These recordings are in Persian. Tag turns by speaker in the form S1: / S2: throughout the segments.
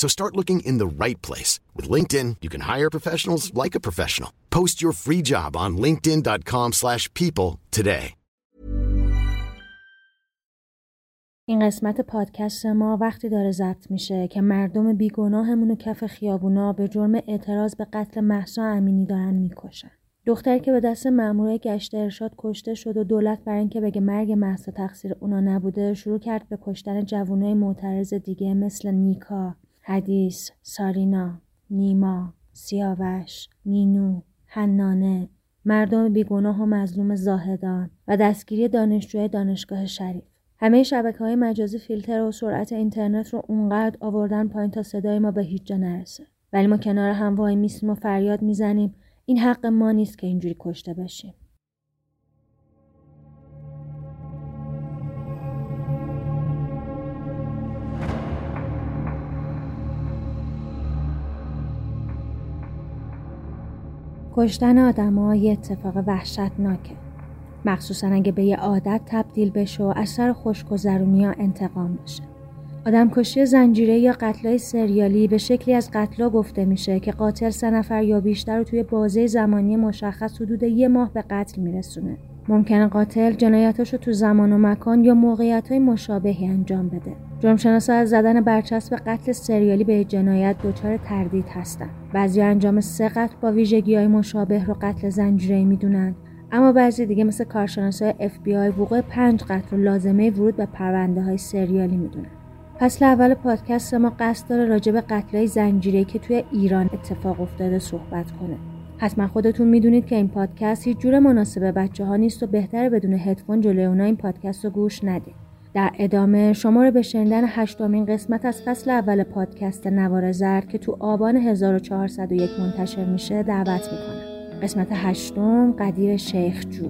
S1: So start looking in the right place. With LinkedIn, you can hire professionals like a professional. Post your free job on linkedin.com slash people today.
S2: این قسمت پادکست ما وقتی داره ضبط میشه که مردم بیگناهمون و کف خیابونا به جرم اعتراض به قتل محسا امینی دارن می‌کشن. دختری که به دست مامورای گشت ارشاد کشته شد و دولت برای اینکه بگه مرگ محسا تقصیر اونا نبوده شروع کرد به کشتن جوانای معترض دیگه مثل نیکا، حدیث، سارینا، نیما، سیاوش، مینو، حنانه، مردم بیگناه و مظلوم زاهدان و دستگیری دانشجوی دانشگاه شریف. همه شبکه های مجازی فیلتر و سرعت اینترنت رو اونقدر آوردن پایین تا صدای ما به هیچ جا نرسه. ولی ما کنار هم وای میسیم و فریاد می‌زنیم این حق ما نیست که اینجوری کشته بشیم. کشتن آدما یه اتفاق وحشتناکه. مخصوصا اگه به یه عادت تبدیل بشه و از سر خوشگذرونی یا انتقام بشه. آدمکشی زنجیره یا قتلای سریالی به شکلی از قتلا گفته میشه که قاتل سه نفر یا بیشتر رو توی بازه زمانی مشخص حدود یه ماه به قتل میرسونه. ممکنه قاتل جنایتاشو تو زمان و مکان یا موقعیت های مشابهی انجام بده. جرمشناسا از زدن برچسب قتل سریالی به جنایت دچار تردید هستن. بعضی انجام سه قتل با ویژگی های مشابه رو قتل زنجیره می‌دونن. اما بعضی دیگه مثل کارشناسای FBI وقوع پنج قتل رو لازمه ورود به پرونده های سریالی می‌دونن. فصل اول پادکست ما قصد داره راجع به قتلای زنجیره که توی ایران اتفاق افتاده صحبت کنه. حتما خودتون می‌دونید که این پادکست هیچ جور مناسب بچه ها نیست و بهتره بدون هدفون جلوی اونا این پادکست رو گوش ندید. در ادامه شما رو به شنیدن هشتمین قسمت از فصل اول پادکست نوار زرد که تو آبان 1401 منتشر میشه دعوت می‌کنم. قسمت هشتم قدیر شیخ جو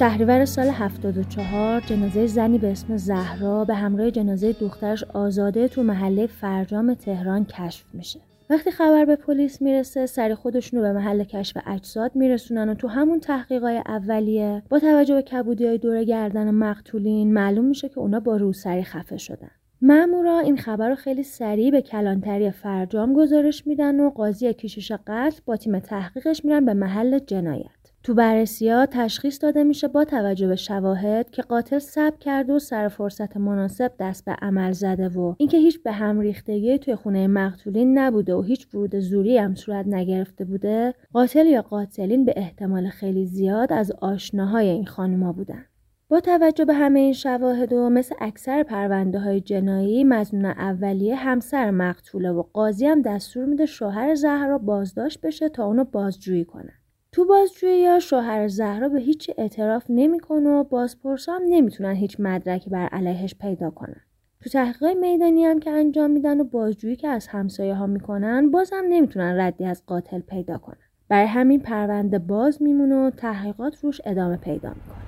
S2: شهریور سال 74 جنازه زنی به اسم زهرا به همراه جنازه دخترش آزاده تو محله فرجام تهران کشف میشه. وقتی خبر به پلیس می‌رسه سری خودشون رو به محل کشف اجساد میرسونن و تو همون تحقیقای اولیه با توجه به کبودی های دور گردن مقتولین معلوم میشه که اونا با روسری خفه شدن. مامورا این خبر رو خیلی سریع به کلانتری فرجام گزارش میدن و قاضی کیشش قتل با تیم تحقیقش میرن به محل جنایت. تو بررسی تشخیص داده میشه با توجه به شواهد که قاتل سب کرده و سر فرصت مناسب دست به عمل زده و اینکه هیچ به هم ریختگی توی خونه مقتولین نبوده و هیچ ورود زوری هم صورت نگرفته بوده قاتل یا قاتلین به احتمال خیلی زیاد از آشناهای این خانوما بودن. با توجه به همه این شواهد و مثل اکثر پرونده های جنایی مزنون اولیه همسر مقتوله و قاضی هم دستور میده شوهر زهرا بازداشت بشه تا اونو بازجویی کنه. تو بازجویی یا شوهر زهرا به هیچ اعتراف نمی‌کنه و بازپرسا هم نمی‌تونن هیچ مدرکی بر علیهش پیدا کنن. تو تحقیقات میدانی هم که انجام میدن و بازجویی که از همسایه ها می‌کنن بازم نمی‌تونن ردی از قاتل پیدا کنن. برای همین پرونده باز میمونه و تحقیقات روش ادامه پیدا می‌کنه.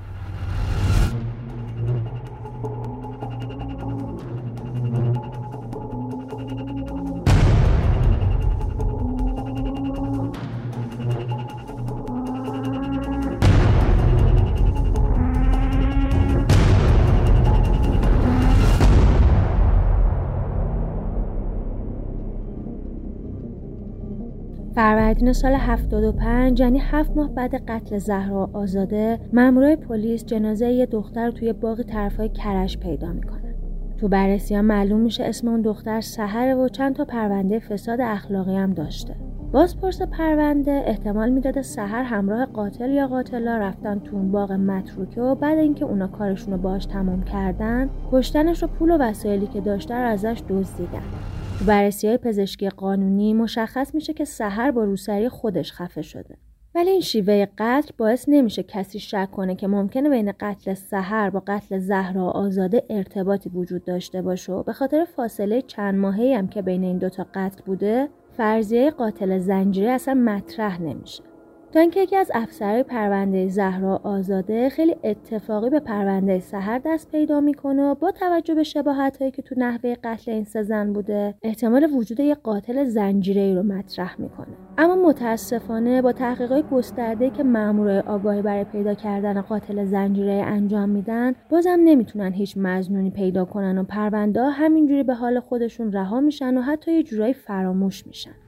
S2: فروردین سال 75 یعنی هفت ماه بعد قتل زهرا آزاده مامورای پلیس جنازه یه دختر توی باغ طرفای کرش پیدا می‌کنن. تو بررسی معلوم میشه اسم اون دختر سهره و چند تا پرونده فساد اخلاقی هم داشته. بازپرس پرونده احتمال می‌داده سهر همراه قاتل یا قاتلا رفتن تو اون باغ متروکه و بعد اینکه اونا کارشون رو باش تمام کردن کشتنش و پول و وسایلی که داشته رو ازش دزدیدن. تو بررسی های پزشکی قانونی مشخص میشه که سحر با روسری خودش خفه شده. ولی این شیوه قتل باعث نمیشه کسی شک کنه که ممکنه بین قتل سحر با قتل زهرا آزاده ارتباطی وجود داشته باشه و به خاطر فاصله چند ماهی هم که بین این دوتا قتل بوده فرضیه قاتل زنجیره اصلا مطرح نمیشه. تا اینکه یکی از افسرهای پرونده زهرا آزاده خیلی اتفاقی به پرونده سهر دست پیدا می‌کنه و با توجه به شباهت هایی که تو نحوه قتل این سه زن بوده احتمال وجود یک قاتل زنجیره رو مطرح می‌کنه. اما متاسفانه با تحقیقات گسترده که مامورای آگاهی برای پیدا کردن قاتل زنجیره انجام میدن بازم نمی‌تونن هیچ مزنونی پیدا کنن و پرونده همینجوری به حال خودشون رها میشن و حتی یه جورایی فراموش میشن.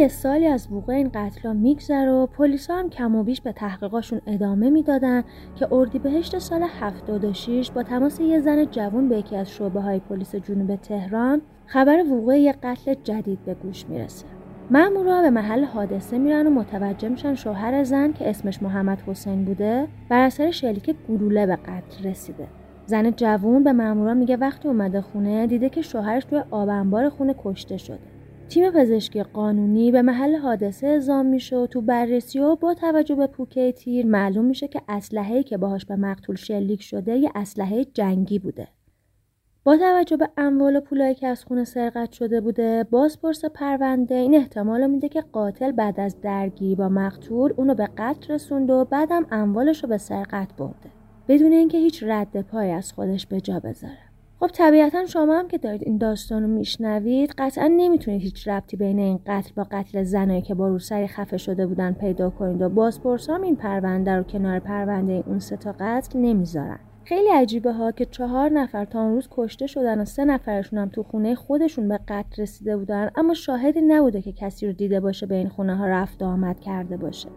S2: یه سالی از وقوع این قتلا میگذره و پلیسا هم کم و بیش به تحقیقاشون ادامه می‌دادن که اردیبهشت سال 76 با تماس یه زن جوان به یکی از شعبه های پلیس جنوب تهران خبر وقوع یه قتل جدید به گوش می‌رسه. مامورا به محل حادثه میرن و متوجه میشن شوهر زن که اسمش محمد حسین بوده بر اثر شلیک گلوله به قتل رسیده. زن جوون به مامورا میگه وقتی اومده خونه دیده که شوهرش توی آب خونه کشته شده. تیم پزشکی قانونی به محل حادثه اعزام میشه و تو بررسی و با توجه به پوکه تیر معلوم میشه که اسلحه‌ای که باهاش به مقتول شلیک شده یه اسلحه جنگی بوده. با توجه به اموال و پولایی که از خونه سرقت شده بوده بازپرس پرونده این احتمال میده که قاتل بعد از درگیری با مقتول اونو به قتل رسونده و بعدم اموالش رو به سرقت برده بدون اینکه هیچ رد پای از خودش به جا بذاره خب طبیعتا شما هم که دارید این داستان رو میشنوید قطعا نمی‌تونید هیچ ربطی بین این قتل با قتل زنایی که با روسری خفه شده بودن پیدا کنید و بازپرس هم این پرونده رو کنار پرونده اون سه تا قتل نمی‌ذارن. خیلی عجیبه ها که چهار نفر تا اون روز کشته شدن و سه نفرشون هم تو خونه خودشون به قتل رسیده بودن اما شاهدی نبوده که کسی رو دیده باشه به این خونه ها رفت آمد کرده باشه.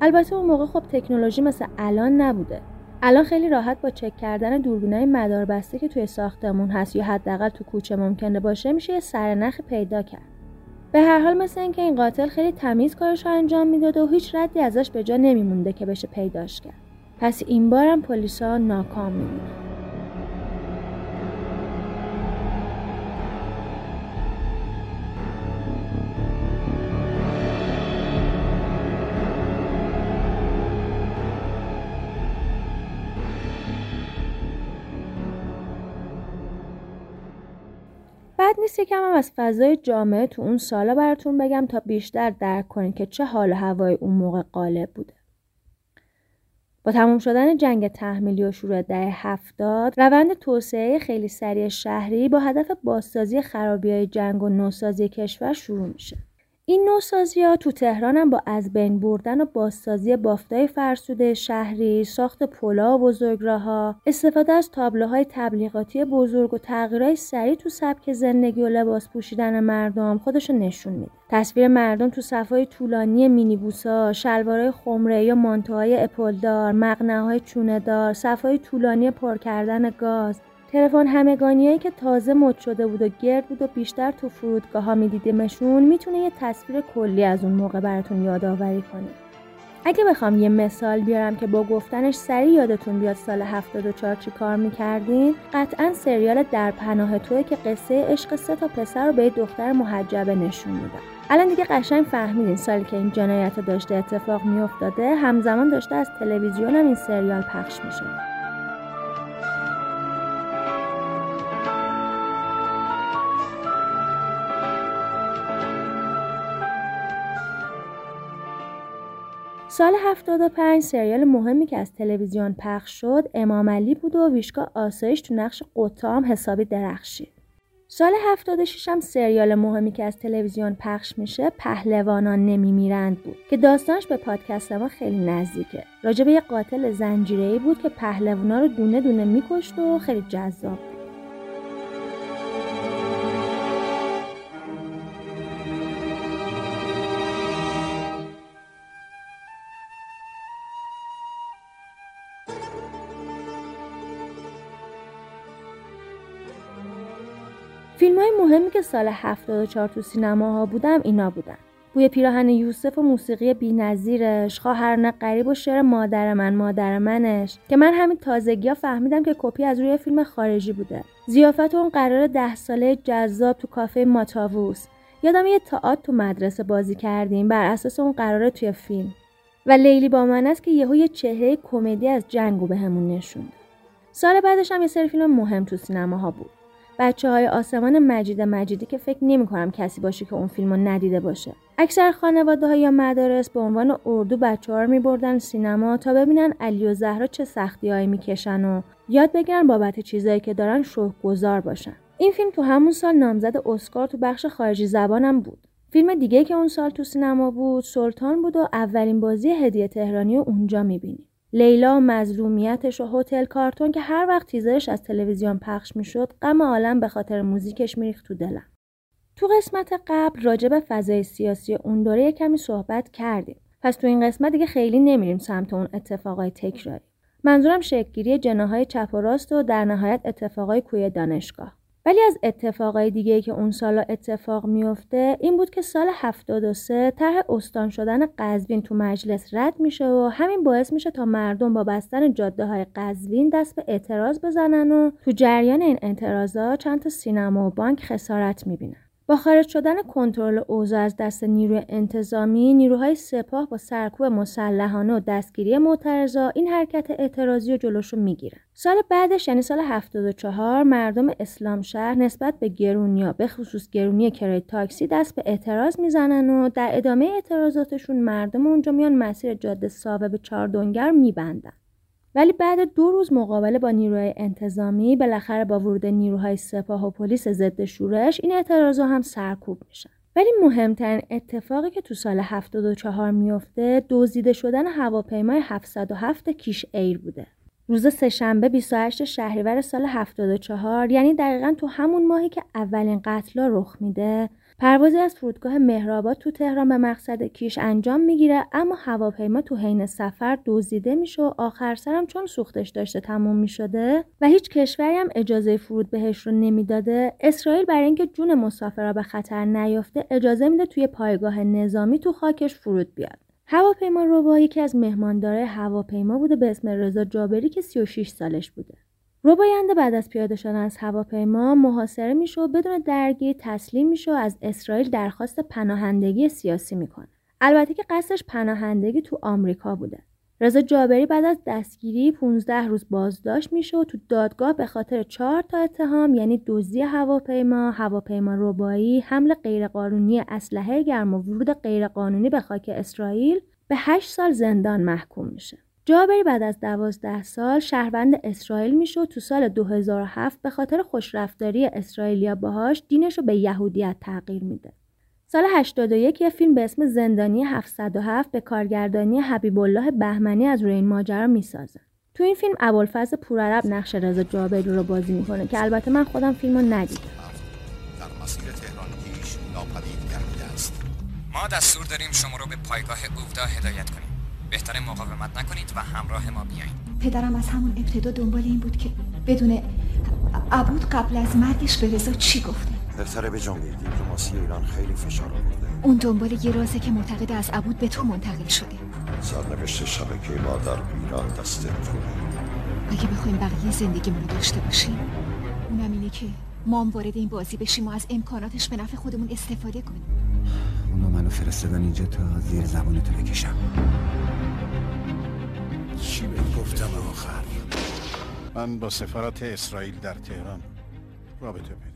S2: البته اون موقع خب تکنولوژی مثل الان نبوده. الان خیلی راحت با چک کردن دوربینای مداربسته که توی ساختمون هست یا حداقل تو کوچه ممکنه باشه میشه یه سرنخ پیدا کرد. به هر حال مثل اینکه این قاتل خیلی تمیز کارش رو انجام می‌داده و هیچ ردی ازش به جا نمیمونده که بشه پیداش کرد. پس این بارم پلیسا ناکام میمونن یکم هم از فضای جامعه تو اون سالا براتون بگم تا بیشتر درک کنید که چه حال هوای اون موقع غالب بوده. با تمام شدن جنگ تحمیلی و شروع دهه هفتاد روند توسعه خیلی سریع شهری با هدف بازسازی خرابی های جنگ و نوسازی کشور شروع میشه. این نوسازی ها تو تهران هم با از بین بردن و بازسازی بافتای فرسوده شهری، ساخت پلا و بزرگراهها، استفاده از تابلوهای تبلیغاتی بزرگ و تغییرهای سریع تو سبک زندگی و لباس پوشیدن مردم خودشو نشون میده. تصویر مردم تو صفای طولانی مینیبوسا، شلوارهای خمره یا مانتوهای اپلدار، مقنعه چونه دار، صفای طولانی پر کردن گاز، تلفن همگانیایی که تازه مد شده بود و گرد بود و بیشتر تو فرودگاه ها میدیدیمشون می‌تونه یه تصویر کلی از اون موقع براتون یادآوری کنه. اگه بخوام یه مثال بیارم که با گفتنش سریع یادتون بیاد سال 74 چی کار می‌کردین قطعا سریال در پناه توی که قصه عشق سه تا پسر رو به دختر محجبه نشون میدم الان دیگه قشنگ فهمیدین سالی که این جنایت داشته اتفاق میافتاده همزمان داشته از تلویزیون هم این سریال پخش میشه سال 75 سریال مهمی که از تلویزیون پخش شد امام علی بود و ویشکا آسایش تو نقش قطام حسابی درخشید. سال 76 هم سریال مهمی که از تلویزیون پخش میشه پهلوانان نمیمیرند بود که داستانش به پادکست ما خیلی نزدیکه راجع یه قاتل زنجیره‌ای بود که پهلوانا رو دونه دونه میکشت و خیلی جذاب بود مهمی که سال 74 تو سینماها بودم اینا بودن. بوی پیراهن یوسف و موسیقی بینظیرش خواهران قریب و شعر مادر من مادر منش که من همین تازگی ها فهمیدم که کپی از روی فیلم خارجی بوده. زیافت اون قرار ده ساله جذاب تو کافه ماتاووس. یادم یه تئاتر تو مدرسه بازی کردیم بر اساس اون قراره توی فیلم. و لیلی با من است که یهو یه چهره کمدی از جنگو بهمون نشوند. سال بعدش هم یه سری فیلم مهم تو سینماها بود. بچه های آسمان مجید مجیدی که فکر نمی کنم کسی باشه که اون فیلم رو ندیده باشه. اکثر خانواده های یا مدارس به عنوان اردو بچه ها رو می بردن سینما تا ببینن علی و زهرا چه سختی هایی می‌کشن و یاد بگیرن بابت چیزایی که دارن شوق گذار باشن. این فیلم تو همون سال نامزد اسکار تو بخش خارجی زبانم بود. فیلم دیگه که اون سال تو سینما بود سلطان بود و اولین بازی هدیه تهرانی رو اونجا می‌بینی لیلا مظلومیتش و هتل کارتون که هر وقت تیزرش از تلویزیون پخش می‌شد غم عالم به خاطر موزیکش میریخت تو دلم. تو قسمت قبل راجع فضای سیاسی اون دوره کمی صحبت کردیم. پس تو این قسمت دیگه خیلی نمیریم سمت اون اتفاقای تکراری. منظورم شکلگیری جناهای چپ و راست و در نهایت اتفاقای کوی دانشگاه. ولی از اتفاقای دیگه که اون سالا اتفاق میفته این بود که سال 73 طرح استان شدن قزوین تو مجلس رد میشه و همین باعث میشه تا مردم با بستن جاده های قزوین دست به اعتراض بزنن و تو جریان این اعتراضا چند تا سینما و بانک خسارت می‌بینن. با خارج شدن کنترل اوضاع از دست نیروی انتظامی نیروهای سپاه با سرکوب مسلحانه و دستگیری معترضا این حرکت اعتراضی و جلوشو می‌گیرن. سال بعدش یعنی سال 74 مردم اسلام شهر نسبت به گرونیا به خصوص گرونی کرای تاکسی دست به اعتراض می‌زنن و در ادامه اعتراضاتشون مردم اونجا میان مسیر جاده ساوه به چاردونگر میبندن. ولی بعد دو روز مقابله با نیروهای انتظامی بالاخره با ورود نیروهای سپاه و پلیس ضد شورش این اعتراضها هم سرکوب میشن. ولی مهمترین اتفاقی که تو سال 74 میفته دزدیده شدن هواپیمای 707 کیش ایر بوده. روز سهشنبه 28 شهریور سال 74 یعنی دقیقا تو همون ماهی که اولین قتلا رخ میده پروازی از فرودگاه مهرآباد تو تهران به مقصد کیش انجام می‌گیره اما هواپیما تو حین سفر دزدیده میشه و آخر سرم چون سوختش داشته تموم می‌شده و هیچ کشوری هم اجازه فرود بهش رو نمی‌داده. اسرائیل برای اینکه جون مسافرها به خطر نیافته اجازه میده توی پایگاه نظامی تو خاکش فرود بیاد. هواپیما روبا یکی از مهماندارای هواپیما بوده به اسم رضا جابری که 36 سالش بوده. رباینده بعد از پیاده شدن از هواپیما محاصره میشه و بدون درگیری تسلیم میشه و از اسرائیل درخواست پناهندگی سیاسی می‌کنه البته که قصدش پناهندگی تو آمریکا بوده رضا جابری بعد از دستگیری 15 روز بازداشت میشه و تو دادگاه به خاطر چهار تا اتهام یعنی دزدی هواپیما، هواپیما ربایی، حمل غیرقانونی اسلحه گرم و ورود غیرقانونی به خاک اسرائیل به 8 سال زندان محکوم میشه. جابری بعد از دوازده سال شهروند اسرائیل میشه و تو سال 2007 به خاطر خوشرفتاری اسرائیلیا باهاش دینش رو به یهودیت تغییر میده. سال 81 یه فیلم به اسم زندانی 707 به کارگردانی حبیب الله بهمنی از روی این ماجرا می‌سازه. تو این فیلم ابوالفضل پورعرب نقش رضا جابری رو بازی می‌کنه که البته من خودم فیلم رو ندیدم.
S3: در مسیر تهران پیش ناپدید است
S4: ما دستور داریم شما رو به پایگاه اودا هدایت کنیم بهتر مقاومت نکنید و همراه ما بیایید.
S5: پدرم از همون ابتدا دنبال این بود که بدون عبود قبل از مرگش به رضا چی گفته؟
S3: بهتره به جنگی دیپلماسی ایران خیلی فشار آورده.
S5: اون دنبال یه رازه که معتقد از عبود به تو منتقل شده.
S3: سرنوشت شبکه ما در ایران دست توه
S5: اگه بخوایم بقیه زندگیمون رو داشته باشیم اونم اینه که ما هم وارد این بازی بشیم و از امکاناتش به نفع خودمون استفاده کنیم.
S6: منو فرستادن اینجا تا زیر زبانتو بکشم.
S3: چی بهت گفتم آخر؟
S7: من با سفارت اسرائیل در تهران. رابطه پیدا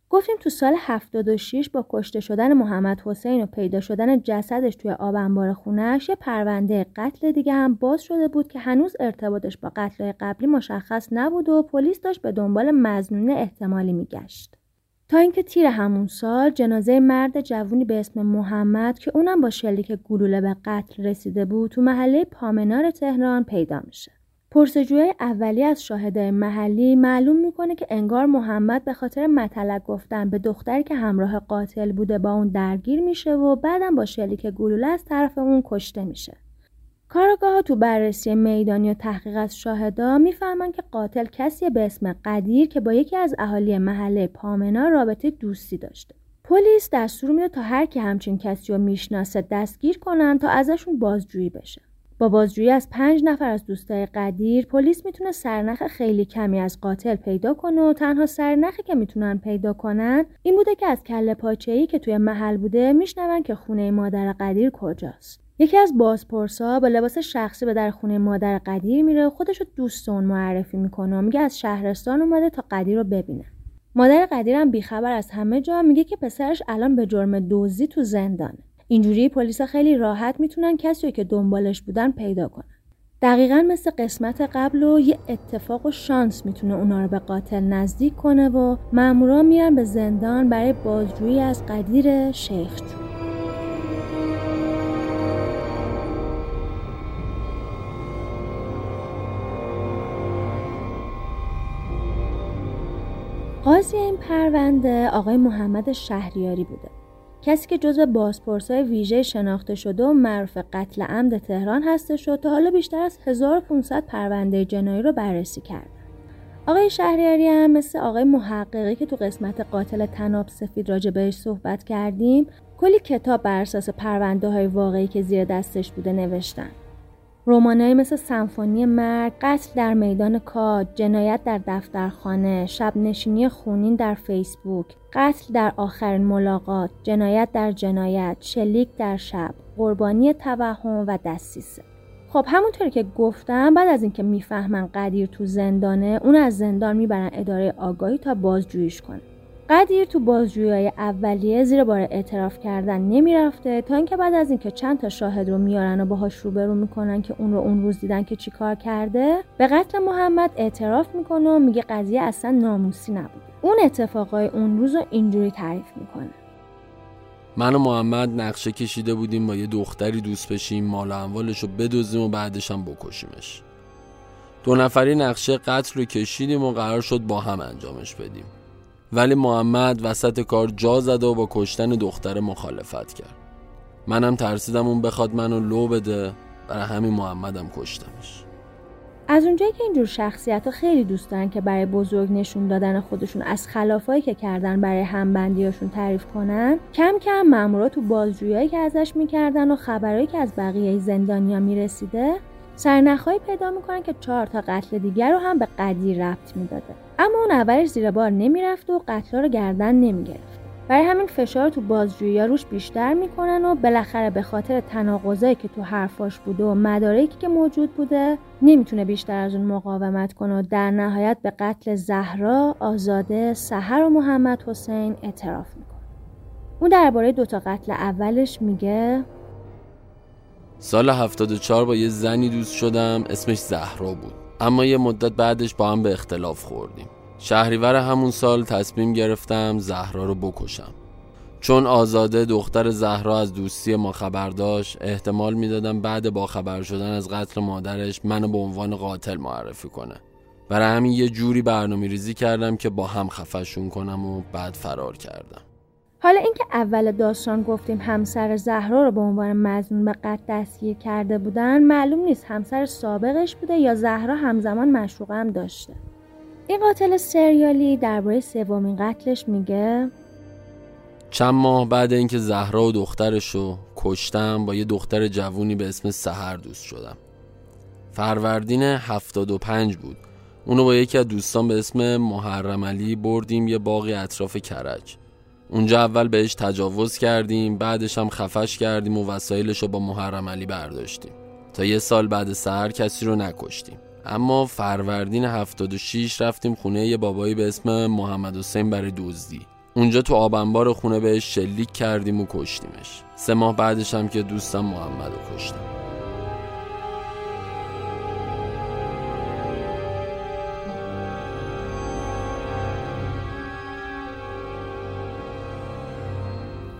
S2: گفتیم تو سال 76 با کشته شدن محمد حسین و پیدا شدن جسدش توی آب انبار خونهش یه پرونده قتل دیگه هم باز شده بود که هنوز ارتباطش با قتل قبلی مشخص نبود و پلیس داشت به دنبال مزنون احتمالی میگشت. تا اینکه تیر همون سال جنازه مرد جوونی به اسم محمد که اونم با شلیک گلوله به قتل رسیده بود تو محله پامنار تهران پیدا میشه. پرسجوی اولی از شاهدای محلی معلوم می‌کنه که انگار محمد به خاطر مطلق گفتن به دختری که همراه قاتل بوده با اون درگیر میشه و بعدم با شلیک گلوله از طرف اون کشته میشه. کارگاه تو بررسی میدانی و تحقیق از شاهدا می‌فهمن که قاتل کسی به اسم قدیر که با یکی از اهالی محله پامنا رابطه دوستی داشته. پلیس دستور میده تا هر کی همچین کسی رو می‌شناسه دستگیر کنن تا ازشون بازجویی بشه. با بازجویی از پنج نفر از دوستای قدیر پلیس می‌تونه سرنخ خیلی کمی از قاتل پیدا کنه و تنها سرنخی که می‌تونن پیدا کنن این بوده که از کله پاچه‌ای که توی محل بوده میشنون که خونه مادر قدیر کجاست. یکی از بازپرسا با لباس شخصی به در خونه مادر قدیر میره و خودش دوست اون معرفی می‌کنه و میگه از شهرستان اومده تا قدیر رو ببینه. مادر قدیرم بیخبر از همه جا میگه که پسرش الان به جرم دزدی تو زندانه. اینجوری پلیس خیلی راحت می‌تونن کسی که دنبالش بودن پیدا کنن. دقیقا مثل قسمت قبل و یه اتفاق و شانس می‌تونه اونا رو به قاتل نزدیک کنه و مامورا میرن به زندان برای بازجویی از قدیر شیخ جون. قاضی این پرونده آقای محمد شهریاری بوده. کسی که جزو بازپرسای ویژه شناخته شده و معروف قتل عمد تهران هستش و تا حالا بیشتر از 1500 پرونده جنایی رو بررسی کرده. آقای شهریاری هم مثل آقای محققی که تو قسمت قاتل تناب سفید راجع بهش صحبت کردیم کلی کتاب بر اساس پرونده های واقعی که زیر دستش بوده نوشتن. رمانایی مثل سمفونی مرگ، قتل در میدان کاد، جنایت در دفترخانه، شب نشینی خونین در فیسبوک، قتل در آخرین ملاقات، جنایت در جنایت، شلیک در شب، قربانی توهم و دستیسه. خب همونطوری که گفتم بعد از اینکه می‌فهمن قدیر تو زندانه اون از زندان می‌برن اداره آگاهی تا بازجوییش کنه. قدیر تو بازجویی اولیه زیر بار اعتراف کردن نمی‌رفته تا اینکه بعد از اینکه چند تا شاهد رو میارن و باهاش روبرو می‌کنن که اون رو اون روز دیدن که چیکار کرده به قتل محمد اعتراف می‌کنه و میگه قضیه اصلا ناموسی نبود اون اتفاقای اون روز رو اینجوری تعریف می‌کنه.
S8: من و محمد نقشه کشیده بودیم با یه دختری دوست بشیم مال و اموالش رو بدزدیم و بعدش هم بکشیمش. دو نفری نقشه قتل رو کشیدیم و قرار شد با هم انجامش بدیم. ولی محمد وسط کار جا زد و با کشتن دختر مخالفت کرد. منم ترسیدم اون بخواد منو لو بده برای همین محمدم کشتمش.
S2: از اونجایی که اینجور شخصیت ها خیلی دوست دارن که برای بزرگ نشون دادن خودشون از خلافایی که کردن برای همبندیاشون تعریف کنن کم کم مامورا تو بازجویی که ازش می‌کردن و خبرهایی که از بقیه زندانیا می‌رسیده سرنخهایی پیدا می‌کنن که چهار تا قتل دیگر رو هم به قدیر ربط می‌داده اما اون اولش زیر بار نمی‌رفت و قتلا رو گردن نمی‌گرفت برای همین فشار تو بازجویی روش بیشتر می‌کنن و بالاخره به خاطر تناقضایی که تو حرفاش بوده و مدارکی که موجود بوده نمی‌تونه بیشتر از اون مقاومت کنه و در نهایت به قتل زهرا، آزاده، سحر و محمد حسین اعتراف می‌کنه. اون درباره دوتا قتل اولش میگه
S8: سال 74 با یه زنی دوست شدم اسمش زهرا بود. اما یه مدت بعدش با هم به اختلاف خوردیم. شهریور همون سال تصمیم گرفتم زهرا رو بکشم. چون آزاده دختر زهرا از دوستی ما خبر داشت احتمال می‌دادم بعد با خبر شدن از قتل مادرش منو به عنوان قاتل معرفی کنه. برای همین یه جوری برنامه ریزی کردم که با هم خفشون کنم و بعد فرار کردم.
S2: حالا اینکه اول داستان گفتیم همسر زهرا رو به عنوان مزنون به قتل دستگیر کرده بودن معلوم نیست همسر سابقش بوده یا زهرا همزمان مشروقه هم داشته. این قاتل سریالی درباره سومین قتلش میگه
S8: چند ماه بعد اینکه زهرا و دخترش رو کشتم با یه دختر جوونی به اسم سهر دوست شدم. فروردین 75 بود. اونو با یکی از دوستان به اسم محرم علی بردیم یه باقی اطراف کرج. اونجا اول بهش تجاوز کردیم بعدش هم خفش کردیم و وسایلش رو با محرم علی برداشتیم. تا یه سال بعد سهر کسی رو نکشتیم. اما فروردین 76 رفتیم خونه یه بابایی به اسم محمد حسین برای دزدی. اونجا تو آبنبار خونه بهش شلیک کردیم و کشتیمش. سه ماه بعدش هم که دوستم محمد رو کشتم.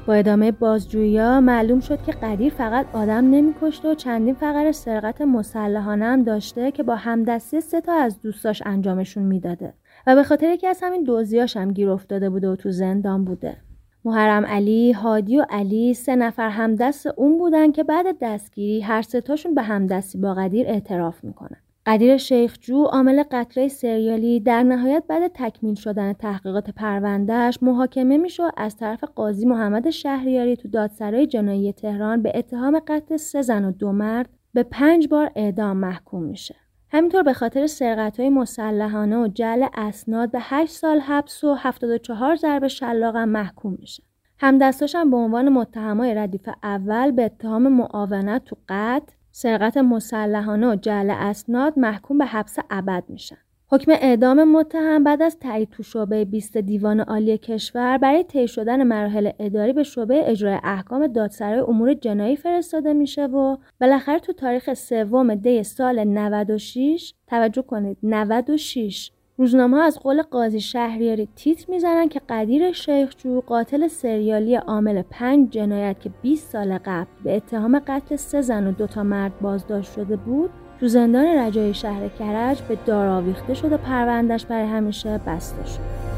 S2: با ادامه بازجویی معلوم شد که قدیر فقط آدم نمیکشته و چندین فقر سرقت مسلحانه هم داشته که با همدستی سه تا از دوستاش انجامشون می‌داده و به خاطر یکی از همین دوزیاش هم گیر افتاده بوده و تو زندان بوده محرم علی، هادی و علی سه نفر همدست اون بودن که بعد دستگیری هر سه تاشون به همدستی با قدیر اعتراف می‌کنن. قدیر شیخجو عامل قتلای سریالی در نهایت بعد تکمیل شدن تحقیقات پروندهش محاکمه میشه از طرف قاضی محمد شهریاری تو دادسرای جنایی تهران به اتهام قتل سه زن و دو مرد به پنج بار اعدام محکوم میشه. همینطور به خاطر سرقت های مسلحانه و جعل اسناد به 8 سال حبس و 74 ضرب شلاق هم محکوم میشه. همدستاش هم به عنوان متهمای ردیف اول به اتهام معاونت تو قتل سرقت مسلحانه و جعل اسناد محکوم به حبس ابد میشن. حکم اعدام متهم بعد از تایید تو شعبه 20 دیوان عالی کشور برای طی شدن مراحل اداری به شعبه اجرای احکام دادسرای امور جنایی فرستاده میشه و بالاخره تو تاریخ سوم دی سال 96 توجه کنید 96 روزنامه از قول قاضی شهریاری تیتر می‌زنن که قدیر شیخجو قاتل سریالی عامل پنج جنایت که 20 سال قبل به اتهام قتل سه زن و دوتا مرد بازداشت شده بود تو زندان رجای شهر کرج به دار آویخته شد و پروندهش برای همیشه بسته شد.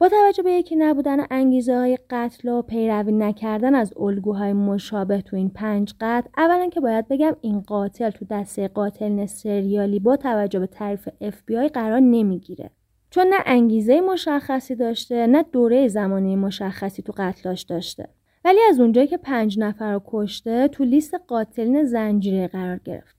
S2: با توجه به یکی نبودن انگیزه های قتل و پیروی نکردن از الگوهای مشابه تو این پنج قتل اولا که باید بگم این قاتل تو دسته قاتل سریالی با توجه به تعریف اف بی قرار نمی‌گیره. چون نه انگیزه مشخصی داشته نه دوره زمانی مشخصی تو قتلاش داشته. ولی از اونجایی که پنج نفر رو کشته تو لیست قاتلین زنجیره قرار گرفته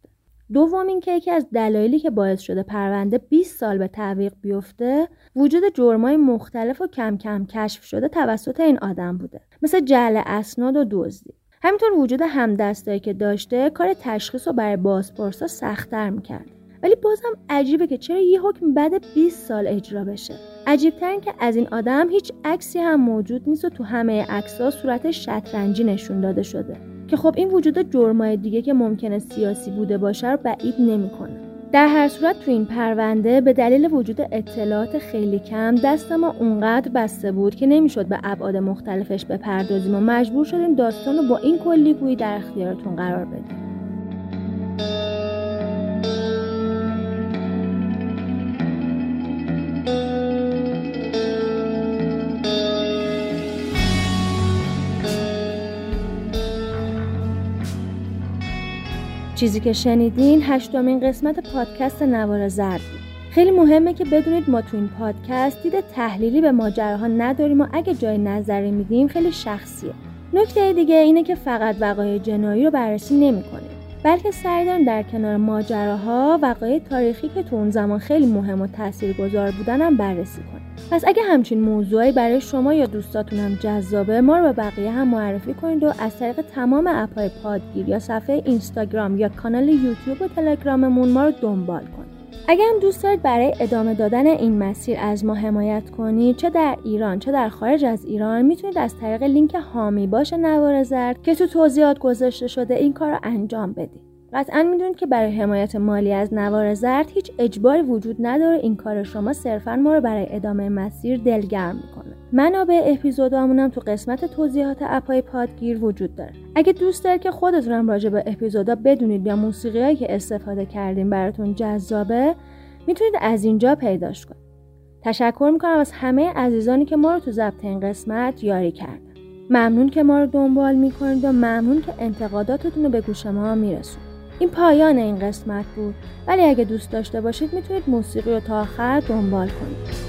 S2: دوم اینکه یکی از دلایلی که باعث شده پرونده 20 سال به تعویق بیفته وجود جرمای مختلف و کم کم کشف شده توسط این آدم بوده مثل جعل اسناد و دزدی. همینطور وجود همدستایی که داشته کار تشخیص رو برای بازپرسا سختتر می‌کرد. ولی بازم عجیبه که چرا یه حکم بعد 20 سال اجرا بشه. عجیبتر این که از این آدم هیچ عکسی هم موجود نیست و تو همه عکس‌ها صورت شطرنجی نشون داده شده. که خب این وجود جرمای دیگه که ممکنه سیاسی بوده باشه رو بعید نمی‌کنه. در هر صورت تو این پرونده به دلیل وجود اطلاعات خیلی کم دست ما اونقدر بسته بود که نمی‌شد به ابعاد مختلفش بپردازیم و مجبور شدیم داستان رو با این کلیگویی در اختیارتون قرار بدیم. چیزی که شنیدین هشتمین قسمت پادکست نوار زرد. خیلی مهمه که بدونید ما تو این پادکست دید تحلیلی به ماجراها نداریم و اگه جای نظری میدیم خیلی شخصیه. نکته دیگه اینه که فقط وقایع جنایی رو بررسی نمی‌کنیم بلکه سعی داریم در کنار ماجراها وقایع تاریخی که تو اون زمان خیلی مهم و تاثیرگذار بودن هم بررسی کنیم. پس اگه همچین موضوعی برای شما یا دوستاتون هم جذابه ما رو به بقیه هم معرفی کنید و از طریق تمام اپهای پادگیر یا صفحه اینستاگرام یا کانال یوتیوب و تلگراممون ما رو دنبال کنید. اگر هم دوست دارید برای ادامه دادن این مسیر از ما حمایت کنید چه در ایران چه در خارج از ایران می‌تونید از طریق لینک هامی باش نوار زرد که تو توضیحات گذاشته شده این کار رو انجام بدید. قطعا می‌دونید که برای حمایت مالی از نوار زرد هیچ اجباری وجود نداره این کار شما صرفا ما رو برای ادامه مسیر دلگرم می‌کنه. منابع اپیزودامون هم تو قسمت توضیحات اپای پادگیر وجود داره. اگه دوست دارید که خودتونم راجع به اپیزودا بدونید یا موسیقی که استفاده کردیم براتون جذابه می‌تونید از اینجا پیداش کنید. تشکر می‌کنم از همه عزیزانی که ما رو تو ضبط این قسمت یاری کردن. ممنون که ما رو دنبال می‌کنید و ممنون که انتقاداتتون رو به گوش ما میرسونید. این پایان این قسمت بود. ولی اگه دوست داشته باشید می‌تونید موسیقی رو تا آخر دنبال کنید.